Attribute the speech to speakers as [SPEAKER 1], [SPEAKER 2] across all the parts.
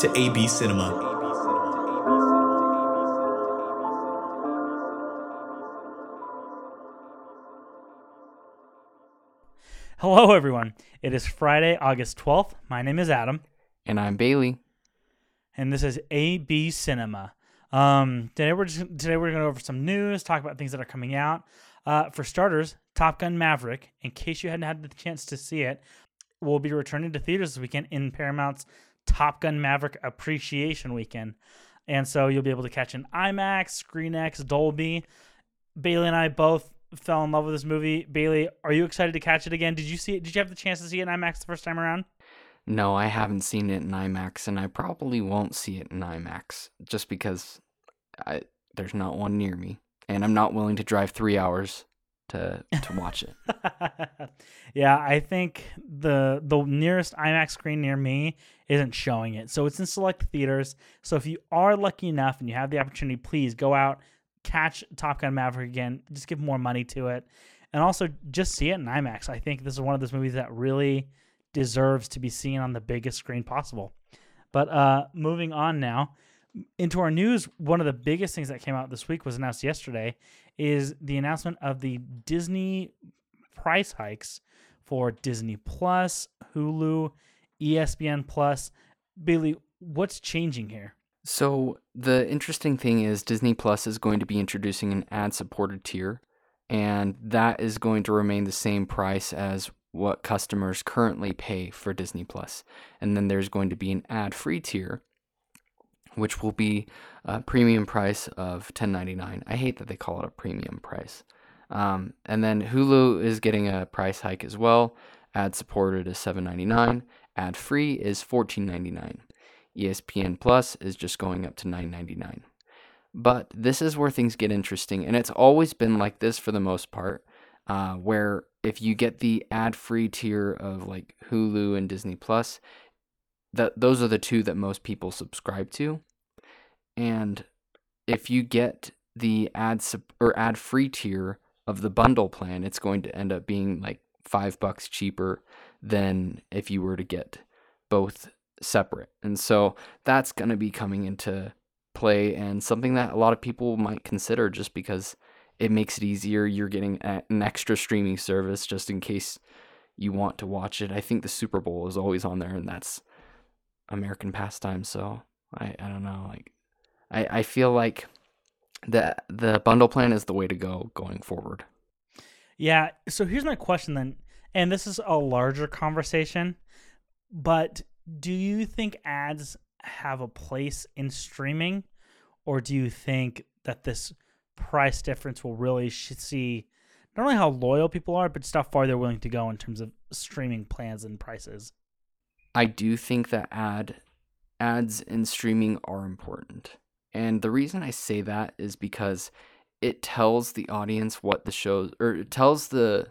[SPEAKER 1] to AB Cinema.
[SPEAKER 2] Hello, everyone. It is Friday, August 12th. My name is Adam,
[SPEAKER 3] And I'm Bailey.
[SPEAKER 2] and this is AB Cinema. Um, today we're just, today we're going to go over some news, talk about things that are coming out. Uh, for starters, Top Gun Maverick. In case you hadn't had the chance to see it, will be returning to theaters this weekend in Paramount's Top Gun Maverick Appreciation Weekend, and so you'll be able to catch an IMAX, ScreenX, Dolby. Bailey and I both fell in love with this movie. Bailey, are you excited to catch it again? Did you see it? Did you have the chance to see it in IMAX the first time around?
[SPEAKER 3] No, I haven't seen it in IMAX, and I probably won't see it in IMAX just because I, there's not one near me, and I'm not willing to drive three hours to to watch it.
[SPEAKER 2] yeah, I think the the nearest IMAX screen near me isn't showing it. So it's in select theaters. So if you are lucky enough and you have the opportunity, please go out, catch Top Gun Maverick again. Just give more money to it. And also just see it in IMAX. I think this is one of those movies that really deserves to be seen on the biggest screen possible. But uh moving on now into our news, one of the biggest things that came out this week was announced yesterday is the announcement of the Disney price hikes for Disney Plus, Hulu, ESPN Plus. Bailey, what's changing here?
[SPEAKER 3] So the interesting thing is Disney Plus is going to be introducing an ad-supported tier, and that is going to remain the same price as what customers currently pay for Disney Plus. And then there's going to be an ad-free tier, which will be a premium price of $10.99. I hate that they call it a premium price. Um, and then Hulu is getting a price hike as well. Ad supported is $7.99. Ad free is $14.99. ESPN Plus is just going up to $9.99. But this is where things get interesting, and it's always been like this for the most part. Uh, where if you get the ad-free tier of like Hulu and Disney Plus, that those are the two that most people subscribe to. And if you get the ad sup- or ad-free tier of the bundle plan, it's going to end up being like five bucks cheaper than if you were to get both separate. And so that's going to be coming into play and something that a lot of people might consider just because it makes it easier. You're getting an extra streaming service just in case you want to watch it. I think the Super Bowl is always on there, and that's American pastime. So I, I don't know. Like I, I feel like the the bundle plan is the way to go going forward.
[SPEAKER 2] Yeah, so here's my question then, and this is a larger conversation, but do you think ads have a place in streaming, or do you think that this price difference will really see not only how loyal people are, but just how far they're willing to go in terms of streaming plans and prices?
[SPEAKER 3] I do think that ad ads in streaming are important. And the reason I say that is because it tells the audience what the shows or it tells the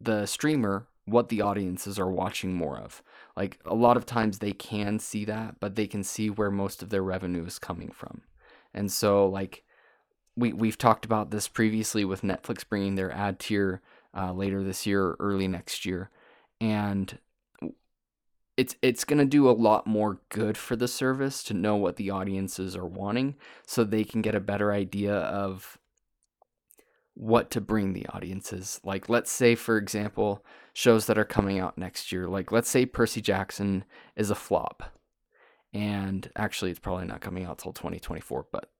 [SPEAKER 3] the streamer what the audiences are watching more of. Like a lot of times they can see that, but they can see where most of their revenue is coming from. And so like we we've talked about this previously with Netflix bringing their ad tier uh, later this year or early next year. And it's it's going to do a lot more good for the service to know what the audiences are wanting so they can get a better idea of what to bring the audiences. Like let's say for example shows that are coming out next year like let's say Percy Jackson is a flop and actually it's probably not coming out till 2024 but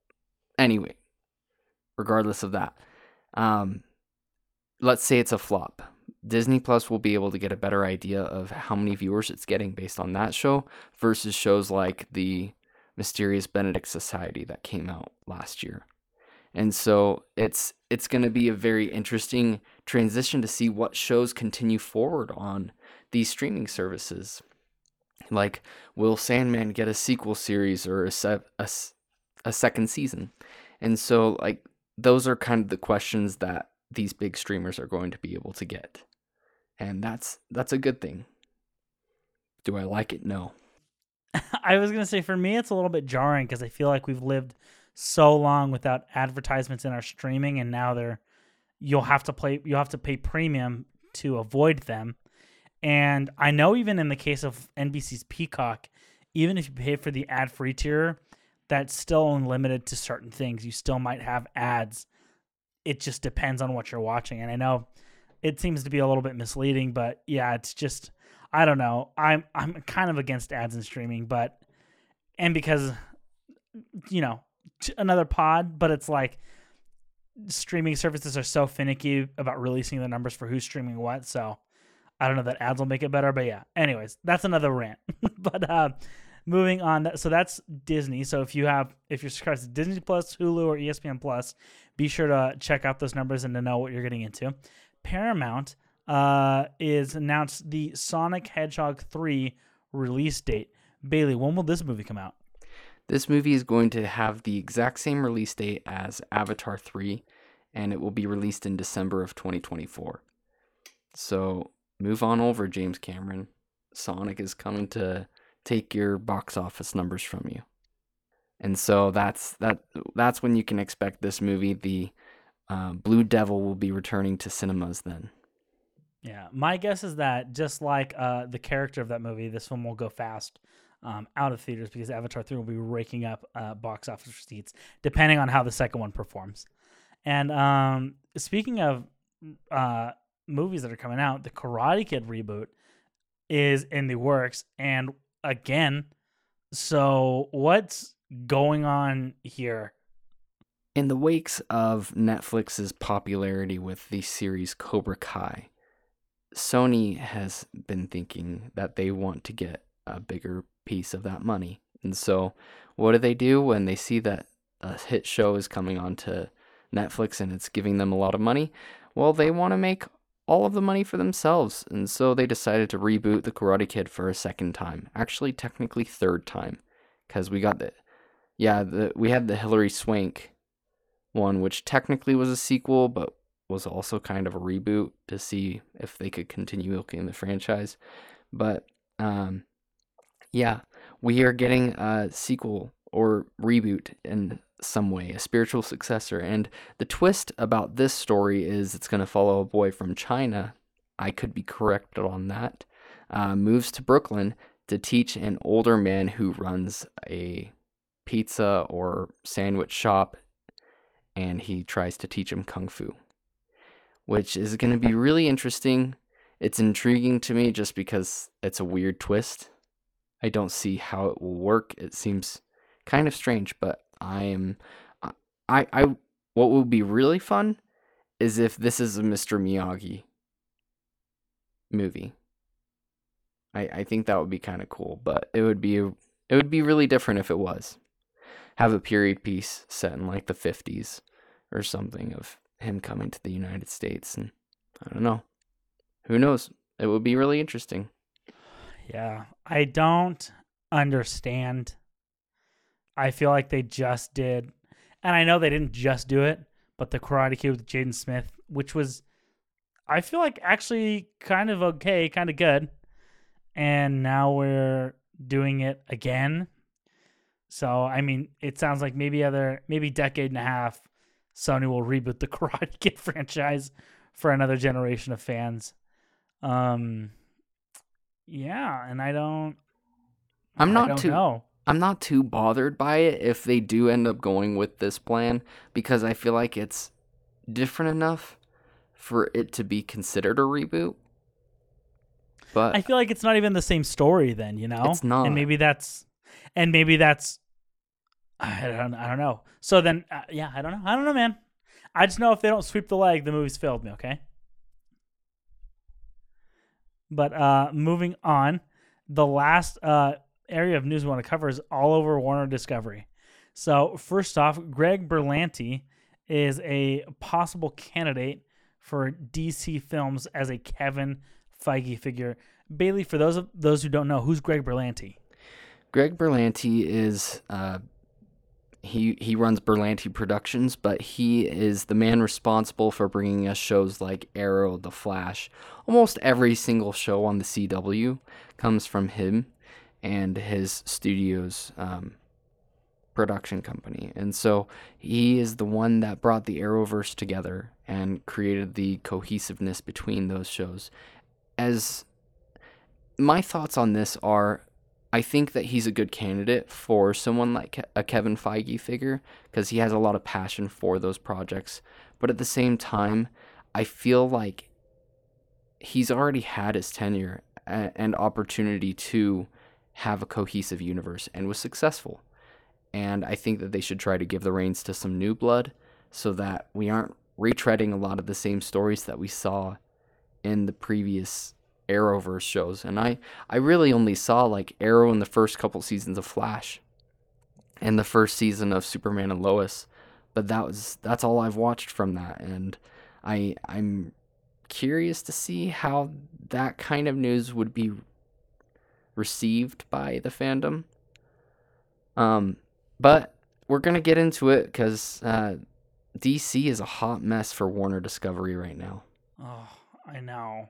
[SPEAKER 3] anyway regardless of that um let's say it's a flop Disney Plus will be able to get a better idea of how many viewers it's getting based on that show versus shows like the Mysterious Benedict Society that came out last year. And so it's it's going to be a very interesting transition to see what shows continue forward on these streaming services. Like, will Sandman get a sequel series or a, se- a, a second season? And so, like, those are kind of the questions that these big streamers are going to be able to get. And that's that's a good thing. Do I like it? No.
[SPEAKER 2] I was gonna say for me it's a little bit jarring because I feel like we've lived so long without advertisements in our streaming, and now they're you'll have to play you'll have to pay premium to avoid them. And I know even in the case of NBC's Peacock, even if you pay for the ad free tier, that's still only limited to certain things. You still might have ads. It just depends on what you're watching. And I know it seems to be a little bit misleading, but yeah, it's just I don't know. I'm I'm kind of against ads and streaming, but and because you know another pod, but it's like streaming services are so finicky about releasing the numbers for who's streaming what. So I don't know that ads will make it better, but yeah. Anyways, that's another rant. but uh, moving on, so that's Disney. So if you have if you're subscribed to Disney Plus, Hulu, or ESPN Plus, be sure to check out those numbers and to know what you're getting into. Paramount uh, is announced the Sonic Hedgehog 3 release date. Bailey, when will this movie come out?
[SPEAKER 3] This movie is going to have the exact same release date as Avatar 3, and it will be released in December of 2024. So move on over, James Cameron. Sonic is coming to take your box office numbers from you. And so that's that. That's when you can expect this movie. The uh, Blue Devil will be returning to cinemas then.
[SPEAKER 2] Yeah, my guess is that just like uh, the character of that movie, this one will go fast um, out of theaters because Avatar 3 will be raking up uh, box office receipts depending on how the second one performs. And um, speaking of uh, movies that are coming out, the Karate Kid reboot is in the works. And again, so what's going on here?
[SPEAKER 3] In the wakes of Netflix's popularity with the series Cobra Kai, Sony has been thinking that they want to get a bigger piece of that money. And so, what do they do when they see that a hit show is coming onto Netflix and it's giving them a lot of money? Well, they want to make all of the money for themselves. And so they decided to reboot The Karate Kid for a second time. Actually, technically, third time. Because we got the. Yeah, the, we had the Hilary Swank one, which technically was a sequel, but was also kind of a reboot to see if they could continue milking the franchise. But um, yeah, we are getting a sequel or reboot in some way, a spiritual successor. And the twist about this story is it's going to follow a boy from China. I could be corrected on that. Uh, moves to Brooklyn to teach an older man who runs a pizza or sandwich shop, and he tries to teach him kung fu, which is going to be really interesting. It's intriguing to me just because it's a weird twist. I don't see how it will work. It seems kind of strange, but I am I I what would be really fun is if this is a Mr. Miyagi movie. I I think that would be kind of cool, but it would be it would be really different if it was. Have a period piece set in like the 50s or something of him coming to the United States and I don't know. Who knows? It would be really interesting.
[SPEAKER 2] Yeah, I don't understand. I feel like they just did, and I know they didn't just do it, but the Karate Kid with Jaden Smith, which was, I feel like actually kind of okay, kind of good, and now we're doing it again. So I mean, it sounds like maybe other maybe decade and a half, Sony will reboot the Karate Kid franchise for another generation of fans. Um, yeah, and I don't.
[SPEAKER 3] I'm
[SPEAKER 2] I
[SPEAKER 3] not
[SPEAKER 2] don't
[SPEAKER 3] too
[SPEAKER 2] know.
[SPEAKER 3] I'm not too bothered by it if they do end up going with this plan because I feel like it's different enough for it to be considered a reboot. But
[SPEAKER 2] I feel like it's not even the same story. Then you know,
[SPEAKER 3] It's not.
[SPEAKER 2] and maybe that's, and maybe that's. I don't. I don't know. So then, uh, yeah, I don't know. I don't know, man. I just know if they don't sweep the leg, the movie's failed me. Okay. But uh, moving on, the last uh, area of news we want to cover is all over Warner Discovery. So first off, Greg Berlanti is a possible candidate for DC Films as a Kevin Feige figure. Bailey, for those of those who don't know, who's Greg Berlanti?
[SPEAKER 3] Greg Berlanti is uh, he he runs Berlanti Productions, but he is the man responsible for bringing us shows like Arrow, The Flash. Almost every single show on the CW comes from him and his studio's um, production company, and so he is the one that brought the Arrowverse together and created the cohesiveness between those shows. As my thoughts on this are I think that he's a good candidate for someone like a Kevin Feige figure because he has a lot of passion for those projects. But at the same time, I feel like he's already had his tenure and opportunity to have a cohesive universe and was successful. And I think that they should try to give the reins to some new blood so that we aren't retreading a lot of the same stories that we saw in the previous Arrowverse shows, and I I really only saw like Arrow in the first couple seasons of Flash, and the first season of Superman and Lois, but that was that's all I've watched from that, and I I'm curious to see how that kind of news would be received by the fandom. Um, but we're gonna get into it because uh, DC is a hot mess for Warner Discovery right now.
[SPEAKER 2] Oh, I know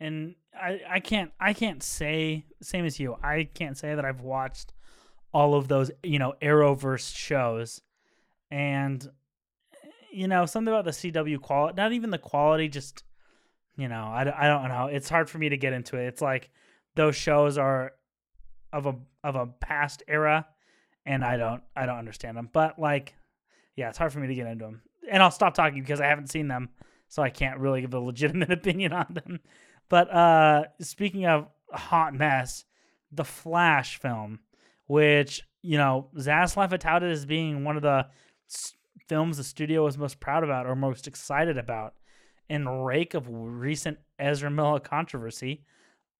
[SPEAKER 2] and I, I can't I can't say same as you. I can't say that I've watched all of those you know Arrowverse shows, and you know something about the CW quality. Not even the quality, just you know I, I don't know. It's hard for me to get into it. It's like those shows are of a of a past era, and I don't I don't understand them. But like, yeah, it's hard for me to get into them. And I'll stop talking because I haven't seen them, so I can't really give a legitimate opinion on them. But uh, speaking of hot mess, the Flash film, which you know Zaslav had touted as being one of the s- films the studio was most proud about or most excited about, in rake of recent Ezra Miller controversy,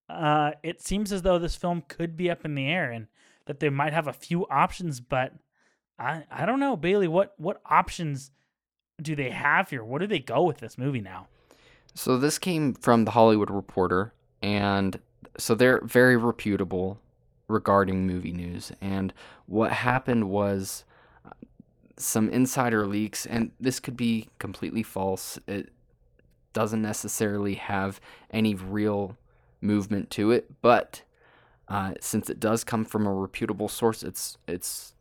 [SPEAKER 2] uh, it seems as though this film could be up in the air and that they might have a few options, but I I don't know, Bailey. What what options do they have here? Where do they go with this movie now?
[SPEAKER 3] So this came from the Hollywood Reporter, and so they're very reputable regarding movie news. And what happened was uh, some insider leaks, and this could be completely false. It doesn't necessarily have any real movement to it, but uh, since it does come from a reputable source, it's it's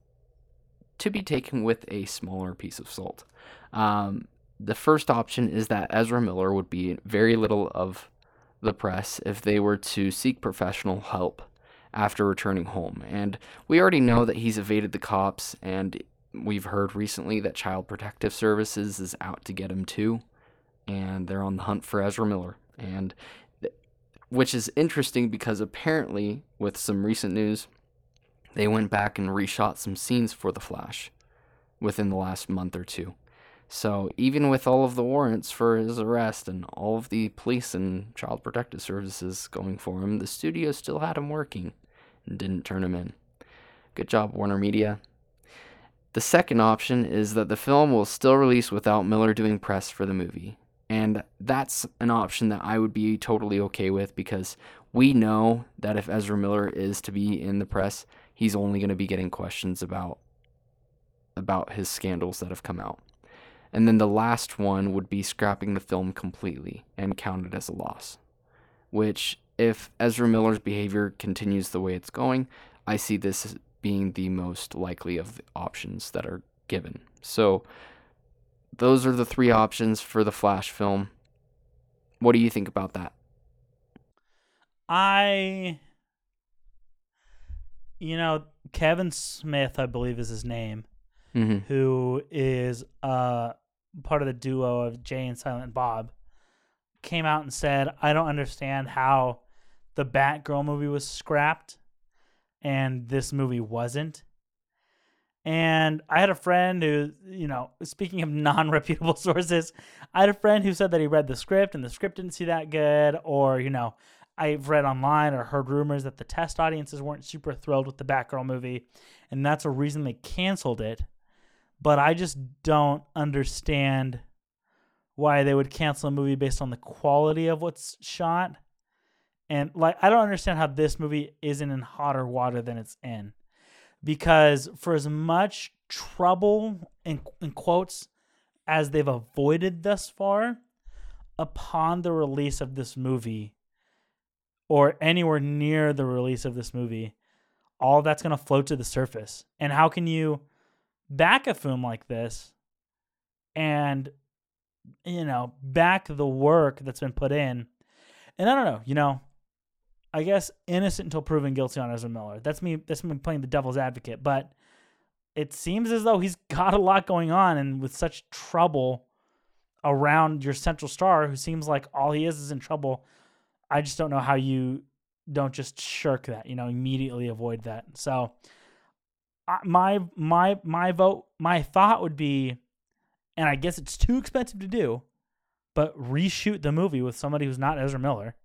[SPEAKER 3] to be taken with a smaller piece of salt. Um, the first option is that Ezra Miller would be very little of the press if they were to seek professional help after returning home. And we already know that he's evaded the cops, and we've heard recently that Child Protective Services is out to get him too, and they're on the hunt for Ezra Miller. And which is interesting because apparently, with some recent news, they went back and reshot some scenes for The Flash within the last month or two. So even with all of the warrants for his arrest and all of the police and child protective services going for him, the studio still had him working and didn't turn him in. Good job, Warner Media. The second option is that the film will still release without Miller doing press for the movie. And that's an option that I would be totally okay with because we know that if Ezra Miller is to be in the press, he's only going to be getting questions about about his scandals that have come out. And then the last one would be scrapping the film completely and counted as a loss. Which, if Ezra Miller's behavior continues the way it's going, I see this as being the most likely of the options that are given. So, those are the three options for the Flash film. What do you think about that?
[SPEAKER 2] I, you know, Kevin Smith, I believe is his name,
[SPEAKER 3] mm-hmm.
[SPEAKER 2] who is uh part of the duo of Jay and Silent Bob, came out and said, I don't understand how the Batgirl movie was scrapped and this movie wasn't. And I had a friend who, you know, speaking of non reputable sources, I had a friend who said that he read the script and the script didn't see that good. Or, you know, I've read online or heard rumors that the test audiences weren't super thrilled with the Batgirl movie. And that's a reason they canceled it but I just don't understand why they would cancel a movie based on the quality of what's shot. And like I don't understand how this movie isn't in hotter water than it's in. Because for as much trouble in, in quotes as they've avoided thus far, upon the release of this movie or anywhere near the release of this movie, all that's going to float to the surface. And how can you back a film like this and you know, back the work that's been put in. And I don't know, you know, I guess innocent until proven guilty on Ezra Miller. That's me. That's me playing the devil's advocate. But it seems as though he's got a lot going on, and with such trouble around your central star, who seems like all he is is in trouble. I just don't know how you don't just shirk that. You know, immediately avoid that. So, my my my vote, my thought would be and I guess it's too expensive to do, but reshoot the movie with somebody who's not Ezra Miller,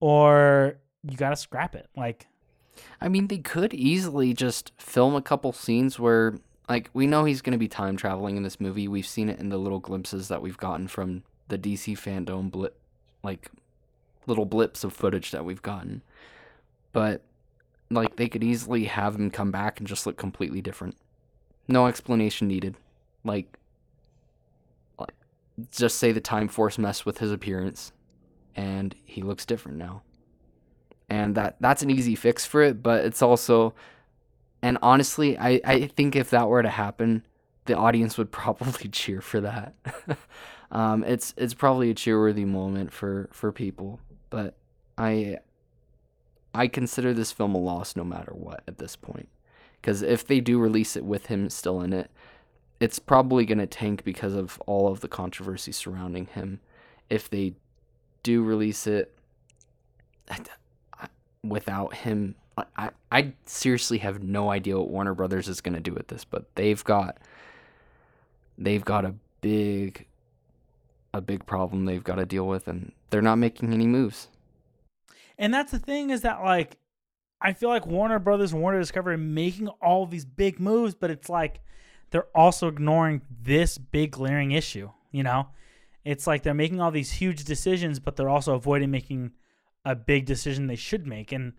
[SPEAKER 2] or you got to scrap it. Like,
[SPEAKER 3] I mean, they could easily just film a couple scenes where, like, we know he's going to be time traveling in this movie. We've seen it in the little glimpses that we've gotten from the DC FanDome blip, like little blips of footage that we've gotten. But like, they could easily have him come back and just look completely different. No explanation needed. Like, just say the Time Force messed with his appearance, and he looks different now. And that that's an easy fix for it, but it's also, and honestly, I I think if that were to happen, the audience would probably cheer for that. um, it's it's probably a cheerworthy moment for for people, but I I consider this film a loss no matter what at this point. Because if they do release it with him still in it, it's probably going to tank because of all of the controversy surrounding him. If they do release it without him, I, I seriously have no idea what Warner Brothers is going to do with this, but they've got they've got a big a big problem they've got to deal with and they're not making any moves.
[SPEAKER 2] And that's the thing is that like I feel like Warner Brothers and Warner Discovery making all these big moves, but it's like they're also ignoring this big glaring issue. You know, it's like they're making all these huge decisions, but they're also avoiding making a big decision they should make. And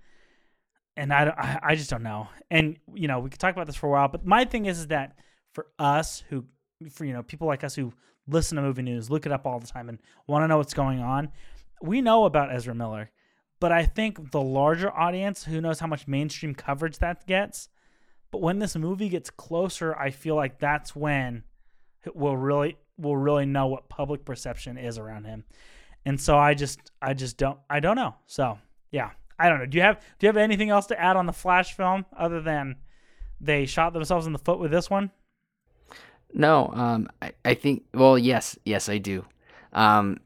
[SPEAKER 2] and I, I just don't know. And you know, we could talk about this for a while, but my thing is, is that for us who, for you know, people like us who listen to movie news, look it up all the time, and want to know what's going on, we know about Ezra Miller. But I think the larger audience, who knows how much mainstream coverage that gets, but when this movie gets closer, I feel like that's when we'll really we'll really know what public perception is around him. And so I just I just don't I don't know. So yeah, I don't know. Do you have do you have anything else to add on the Flash film other than they shot themselves in the foot with this one?
[SPEAKER 3] No, um, I, I think well, yes, yes, I do. Um,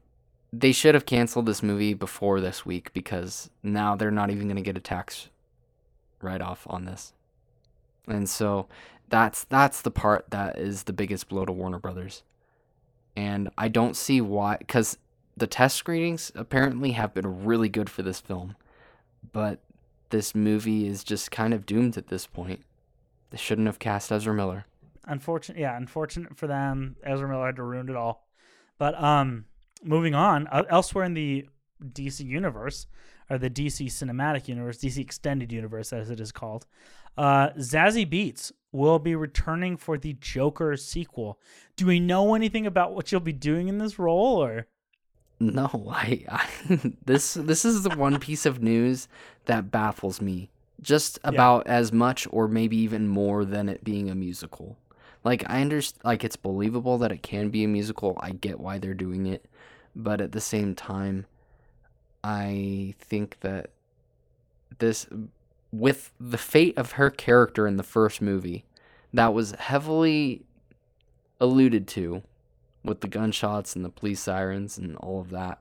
[SPEAKER 3] they should have canceled this movie before this week because now they're not even going to get a tax write off on this. And so that's that's the part that is the biggest blow to Warner Brothers. And I don't see why cuz the test screenings apparently have been really good for this film. But this movie is just kind of doomed at this point. They shouldn't have cast Ezra Miller.
[SPEAKER 2] Unfortunate, yeah, unfortunate for them. Ezra Miller had to ruin it all. But um, moving on, uh, elsewhere in the DC universe, or the DC cinematic universe, DC extended universe as it is called, uh, Zazie Beetz will be returning for the Joker sequel. Do we know anything about what she'll be doing in this role, or?
[SPEAKER 3] No, I, I this this is the one piece of news that baffles me. Just about yeah. as much, or maybe even more, than it being a musical. Like I understand, like it's believable that it can be a musical. I get why they're doing it, but at the same time, I think that this with the fate of her character in the first movie that was heavily alluded to with the gunshots and the police sirens and all of that.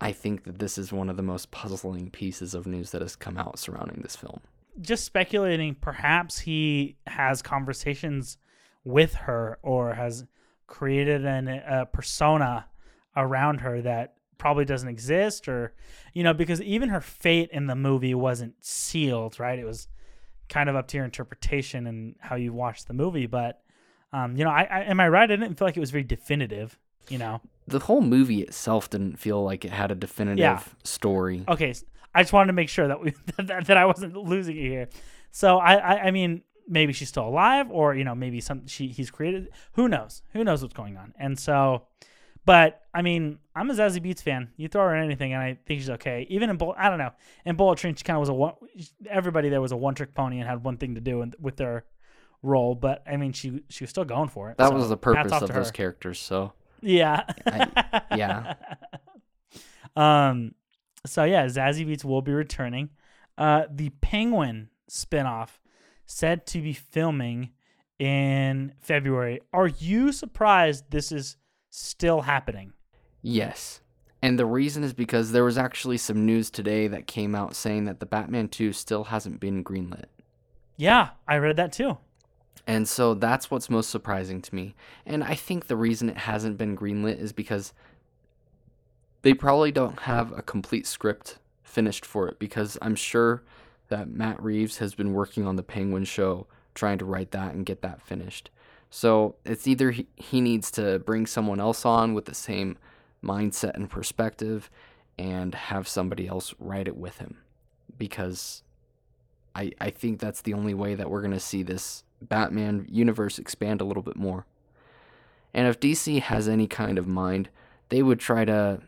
[SPEAKER 3] I think that this is one of the most puzzling pieces of news that has come out surrounding this film.
[SPEAKER 2] Just speculating, perhaps he has conversations with her or has created an, a persona around her that probably doesn't exist or you know because even her fate in the movie wasn't sealed right it was kind of up to your interpretation and how you watched the movie but um, you know I, I am i right i didn't feel like it was very definitive You know.
[SPEAKER 3] The whole movie itself didn't feel like it had a definitive
[SPEAKER 2] Yeah.
[SPEAKER 3] story.
[SPEAKER 2] Okay, i just wanted to make sure that we that, that I wasn't losing it here. So I, I I mean maybe she's still alive or you know maybe some she he's created who knows who knows what's going on and so but I mean I'm a Zazie Beetz fan you throw her in anything and I think she's okay even in Bullet I don't know in Bullet Train she kind of was a one everybody there was a one trick pony and had one thing to do in, with their role but I mean she she was still going for it
[SPEAKER 3] That
[SPEAKER 2] so
[SPEAKER 3] was the purpose of those
[SPEAKER 2] her.
[SPEAKER 3] characters. So
[SPEAKER 2] Yeah.
[SPEAKER 3] I- yeah.
[SPEAKER 2] Um. So yeah, Zazie Beetz will be returning. Uh, the Penguin spinoff said to be filming in February. Are you surprised this is still happening?
[SPEAKER 3] Yes. And the reason is because there was actually some news today that came out saying that the Batman 2 still hasn't been greenlit.
[SPEAKER 2] Yeah, I read that too.
[SPEAKER 3] And so that's what's most surprising to me. And I think the reason it hasn't been greenlit is because they probably don't have a complete script finished for it because I'm sure that Matt Reeves has been working on the Penguin show trying to write that and get that finished. So it's either he, he needs to bring someone else on with the same mindset and perspective and have somebody else write it with him because I, I think that's the only way that we're going to see this Batman universe expand a little bit more. And if DC has any kind of mind, they would try to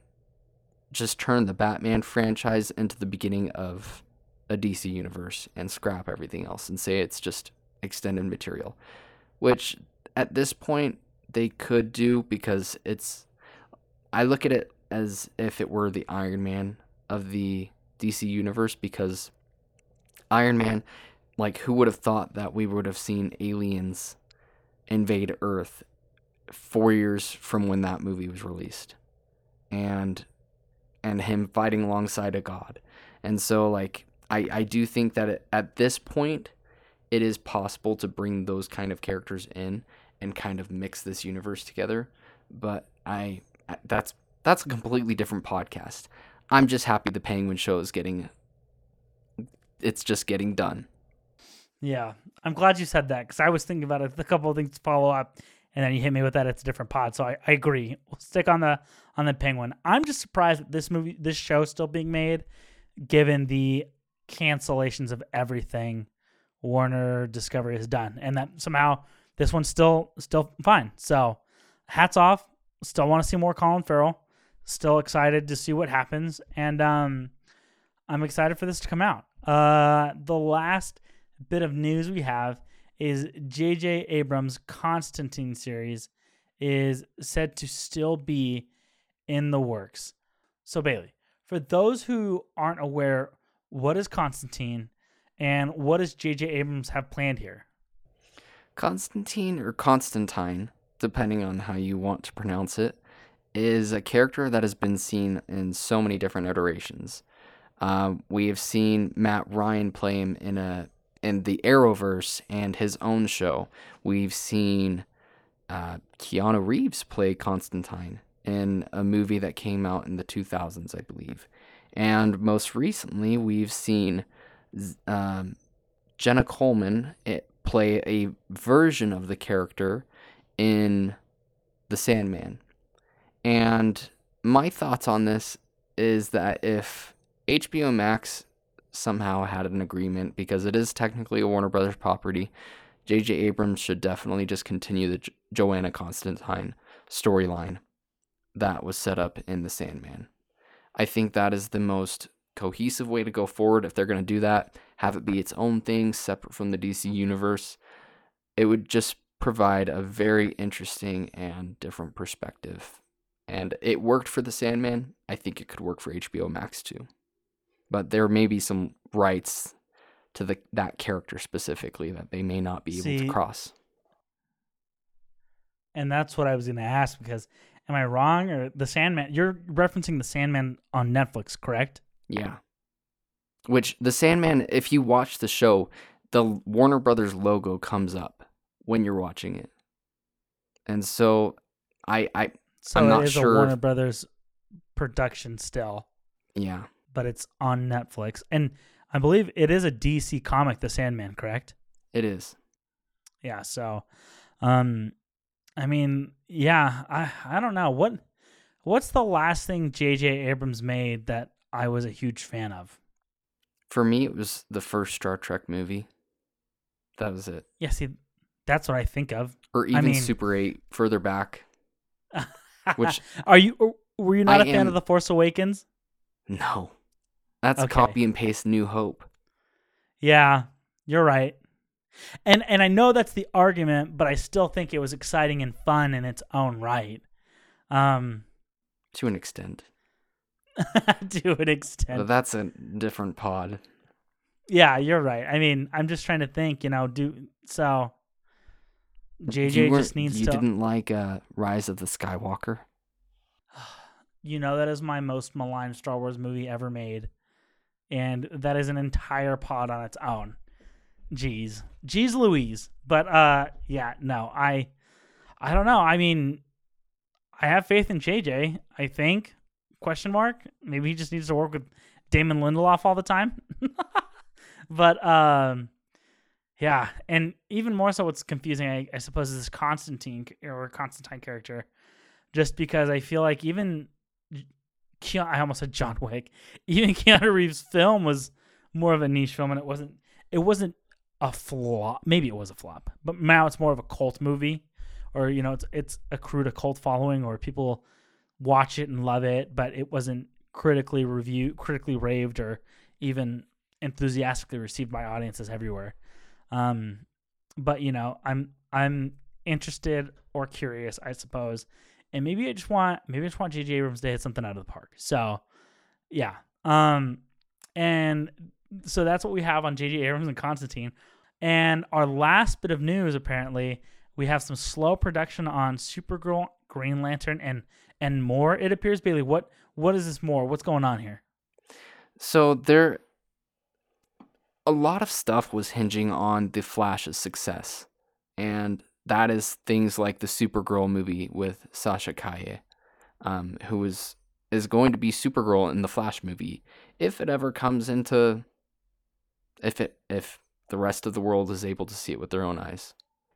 [SPEAKER 3] just turn the Batman franchise into the beginning of a DC universe and scrap everything else and say it's just extended material. Which at this point they could do because it's I look at it as if it were the Iron Man of the DC universe because Iron Man like who would have thought that we would have seen aliens invade earth 4 years from when that movie was released? And and him fighting alongside a god. And so like i i do think that it, at this point it is possible to bring those kind of characters in and kind of mix this universe together but i that's that's a completely different podcast i'm just happy the penguin show is getting it's just getting done
[SPEAKER 2] Yeah, I'm glad you said that because I was thinking about a, a couple of things to follow up, and then you hit me with that. It's a different pod, so I, I agree. We'll stick on the on the Penguin. I'm just surprised that this movie, this show, is still being made, given the cancellations of everything Warner Discovery has done, and that somehow this one's still still fine. So, hats off. Still want to see more Colin Farrell. Still excited to see what happens, and um, I'm excited for this to come out. Uh, the last bit of news we have is J.J. Abrams' Constantine series is said to still be in the works. So Bailey, for those who aren't aware, what is Constantine, and what does J.J. Abrams have planned here?
[SPEAKER 3] Constantine or Constantine, depending on how you want to pronounce it, is a character that has been seen in so many different iterations. Uh, we have seen Matt Ryan play him in a in the Arrowverse and his own show. We've seen uh, Keanu Reeves play Constantine in a movie that came out in the 2000s, I believe. And most recently, we've seen um, Jenna Coleman it, play a version of the character in The Sandman. And my thoughts on this is that if HBO Max somehow had an agreement, because it is technically a Warner Brothers property, J.J. Abrams should definitely just continue the Jo- Johanna Constantine storyline that was set up in The Sandman. I think that is the most cohesive way to go forward. If they're going to do that, have it be its own thing, separate from the DC universe, it would just provide a very interesting and different perspective. And it worked for The Sandman. I think it could work for HBO Max too. But there may be some rights to the that character specifically that they may not be able to cross.
[SPEAKER 2] And that's what I was going to ask because am I wrong or the Sandman? You're referencing the Sandman on Netflix, correct?
[SPEAKER 3] Yeah. Which the Sandman, if you watch the show, the Warner Brothers logo comes up when you're watching it. And so I I
[SPEAKER 2] So
[SPEAKER 3] I'm not
[SPEAKER 2] is
[SPEAKER 3] sure
[SPEAKER 2] a Warner Brothers production still,
[SPEAKER 3] yeah.
[SPEAKER 2] but it's on Netflix. And I believe it is a DC comic, The Sandman, correct?
[SPEAKER 3] It is.
[SPEAKER 2] Yeah, so um I mean, yeah, I I don't know what what's the last thing J.J. Abrams made that I was a huge fan of.
[SPEAKER 3] For me, it was the first Star Trek movie. That was it.
[SPEAKER 2] Yeah, see, that's what I think of.
[SPEAKER 3] Or even
[SPEAKER 2] mean-
[SPEAKER 3] Super 8 further back. Which-
[SPEAKER 2] are you? Were you not
[SPEAKER 3] I
[SPEAKER 2] a fan
[SPEAKER 3] am-
[SPEAKER 2] of the Force Awakens?
[SPEAKER 3] No. That's
[SPEAKER 2] Okay.
[SPEAKER 3] copy and paste New Hope.
[SPEAKER 2] Yeah, you're right. And and I know that's the argument, but I still think it was exciting and fun in its own right. Um,
[SPEAKER 3] To an extent.
[SPEAKER 2] to an extent.
[SPEAKER 3] But that's a different pod.
[SPEAKER 2] Yeah, you're right. I mean, I'm just trying to think, you know, do so JJ
[SPEAKER 3] you weren't-
[SPEAKER 2] just needs
[SPEAKER 3] You
[SPEAKER 2] to
[SPEAKER 3] didn't like uh, Rise of the Skywalker?
[SPEAKER 2] you know that is my most maligned Star Wars movie ever made. And that is an entire pod on its own. Jeez. Jeez Louise. But uh yeah, no, I I don't know. I mean I have faith in JJ, I think. Question mark. Maybe he just needs to work with Damon Lindelof all the time. but um yeah, and even more so what's confusing I, I suppose is this Constantine or Constantine character. Just because I feel like even Keanu, I almost said John Wick. Even Keanu Reeves' film was more of a niche film, and it wasn't. It wasn't a flop. Maybe it was a flop, but now it's more of a cult movie, or you know, it's it's accrued a cult following, or people watch it and love it, but it wasn't critically reviewed, critically raved, or even enthusiastically received by audiences everywhere. Um, but you know, I'm I'm interested or curious, I suppose, and maybe I just want maybe I just want J.J. Abrams to hit something out of the park. So, yeah. Um, and so that's what we have on J.J. Abrams and Constantine. And our last bit of news, apparently, we have some slow production on Supergirl, Green Lantern, and and more. It appears, Bailey. What what is this more? What's going on here?
[SPEAKER 3] So there, a lot of stuff was hinging on the Flash's success, and that is things like the Supergirl movie with Sasha Calle, um, who is is going to be Supergirl in the Flash movie if it ever comes into, if it if the rest of the world is able to see it with their own eyes.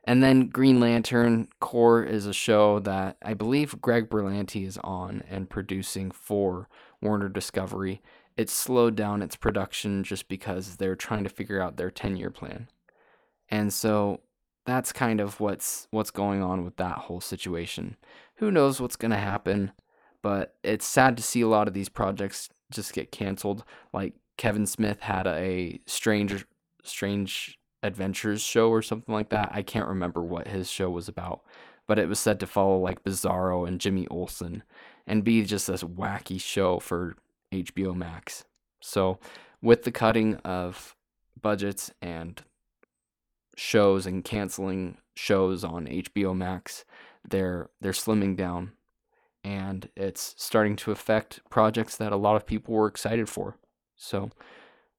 [SPEAKER 3] And then Green Lantern Corps is a show that I believe Greg Berlanti is on and producing for Warner Discovery it slowed down its production just because they're trying to figure out their 10 year plan. And so that's kind of what's what's going on with that whole situation. Who knows what's going to happen, but it's sad to see a lot of these projects just get canceled. Like Kevin Smith had a strange strange adventures show or something like that. I can't remember what his show was about, but it was said to follow like Bizarro and Jimmy Olsen and be just this wacky show for HBO Max. So, with the cutting of budgets and shows and canceling shows on HBO Max, they're they're slimming down and it's starting to affect projects that a lot of people were excited for. So,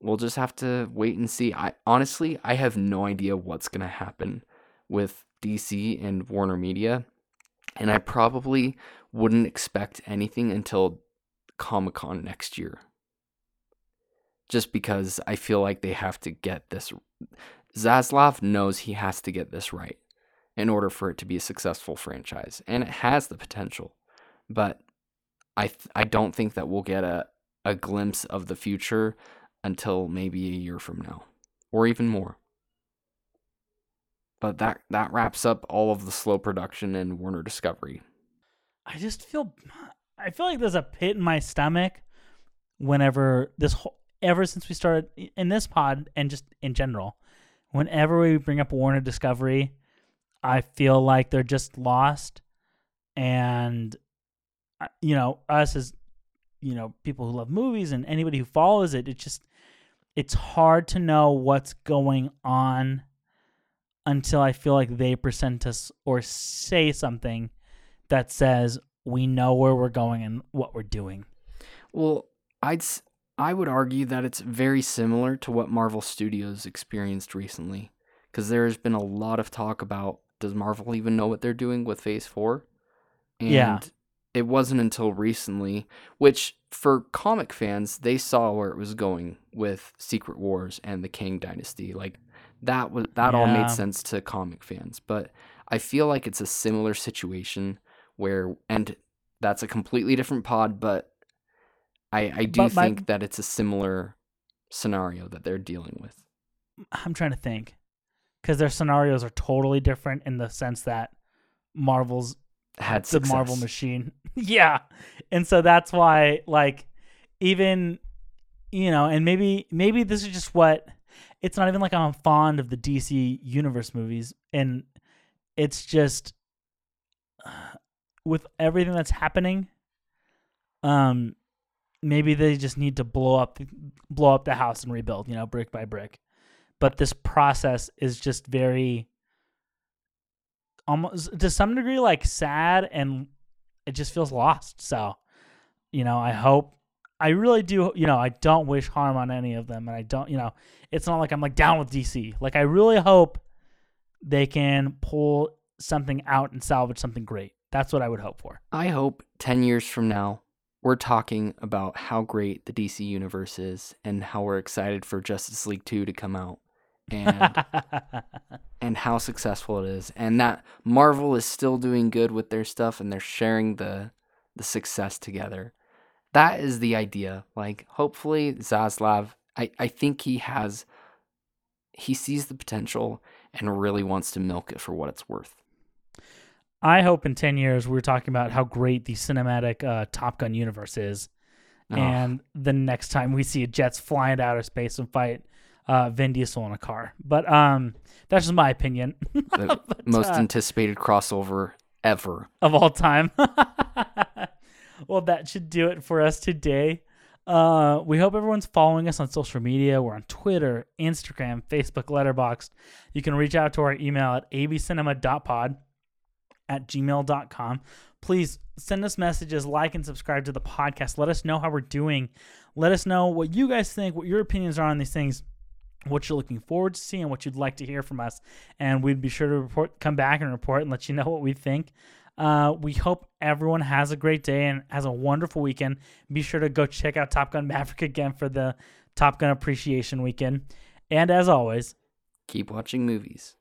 [SPEAKER 3] we'll just have to wait and see. I honestly, I have no idea what's going to happen with DC and Warner Media, and I probably wouldn't expect anything until Comic Con next year. Just because I feel like they have to get this. Zaslav knows he has to get this right in order for it to be a successful franchise, and it has the potential. But I th- I don't think that we'll get a a glimpse of the future until maybe a year from now, or even more. But that that wraps up all of the slow production and Warner Discovery.
[SPEAKER 2] I just feel I feel like there's a pit in my stomach whenever this whole ever since we started in this pod and just in general, whenever we bring up Warner Discovery, I feel like they're just lost, and uh, you know us as you know people who love movies and anybody who follows it, it's just it's hard to know what's going on until I feel like they present us or say something that says we know where we're going and what we're doing.
[SPEAKER 3] Well, I'd I would argue that it's very similar to what Marvel Studios experienced recently, because there has been a lot of talk about does Marvel even know what they're doing with Phase Four, and
[SPEAKER 2] Yeah.
[SPEAKER 3] It wasn't until recently, which for comic fans they saw where it was going with Secret Wars and the Kang Dynasty, like that was that all made sense to comic fans, but I feel like it's a similar situation where, and that's a completely different pod, but I, I do
[SPEAKER 2] But my-
[SPEAKER 3] think that it's a similar scenario that they're dealing with.
[SPEAKER 2] I'm trying to think because their scenarios are totally different in the sense that Marvel's
[SPEAKER 3] Had
[SPEAKER 2] the Marvel machine. yeah. And so that's why like even you know, and maybe maybe this is just what it's not even like I'm fond of the DC universe movies and it's just with everything that's happening um maybe they just need to blow up blow up the house and rebuild, you know, brick by brick. But this process is just very almost to some degree like sad and it just feels lost. So, you know, I hope I really do, you know, I don't wish harm on any of them and I don't, you know, it's not like I'm like down with DC. Like I really hope they can pull something out and salvage something great. That's what I would hope for.
[SPEAKER 3] I hope 10 years from now, we're talking about how great the DC universe is and how we're excited for Justice League 2 to come out and and how successful it is and that Marvel is still doing good with their stuff and they're sharing the the success together. That is the idea. Like hopefully Zaslav I, I think he has he sees the potential and really wants to milk it for what it's worth.
[SPEAKER 2] I hope in 10 years we're talking about how great the cinematic uh, Top Gun universe is.
[SPEAKER 3] Oh,
[SPEAKER 2] And the next time we see jets flying into outer space and fight uh, Vin Diesel in a car. But um, that's just my opinion
[SPEAKER 3] the
[SPEAKER 2] But,
[SPEAKER 3] most
[SPEAKER 2] uh,
[SPEAKER 3] anticipated crossover ever.
[SPEAKER 2] of all time. well, that should do it for us today. Uh, we hope everyone's following us on social media. We're on Twitter, Instagram, Facebook, Letterboxd. You can reach out to our email at abcinema.pod at gmail.com. Please send us messages, like and subscribe to the podcast. Let us know how we're doing. Let us know what you guys think, what your opinions are on these things, what you're looking forward to seeing, what you'd like to hear from us. And we'd be sure to report, come back and report and let you know what we think. Uh, we hope everyone has a great day and has a wonderful weekend. Be sure to go check out Top Gun Maverick again for the Top Gun Appreciation Weekend. And as always,
[SPEAKER 3] Keep watching movies.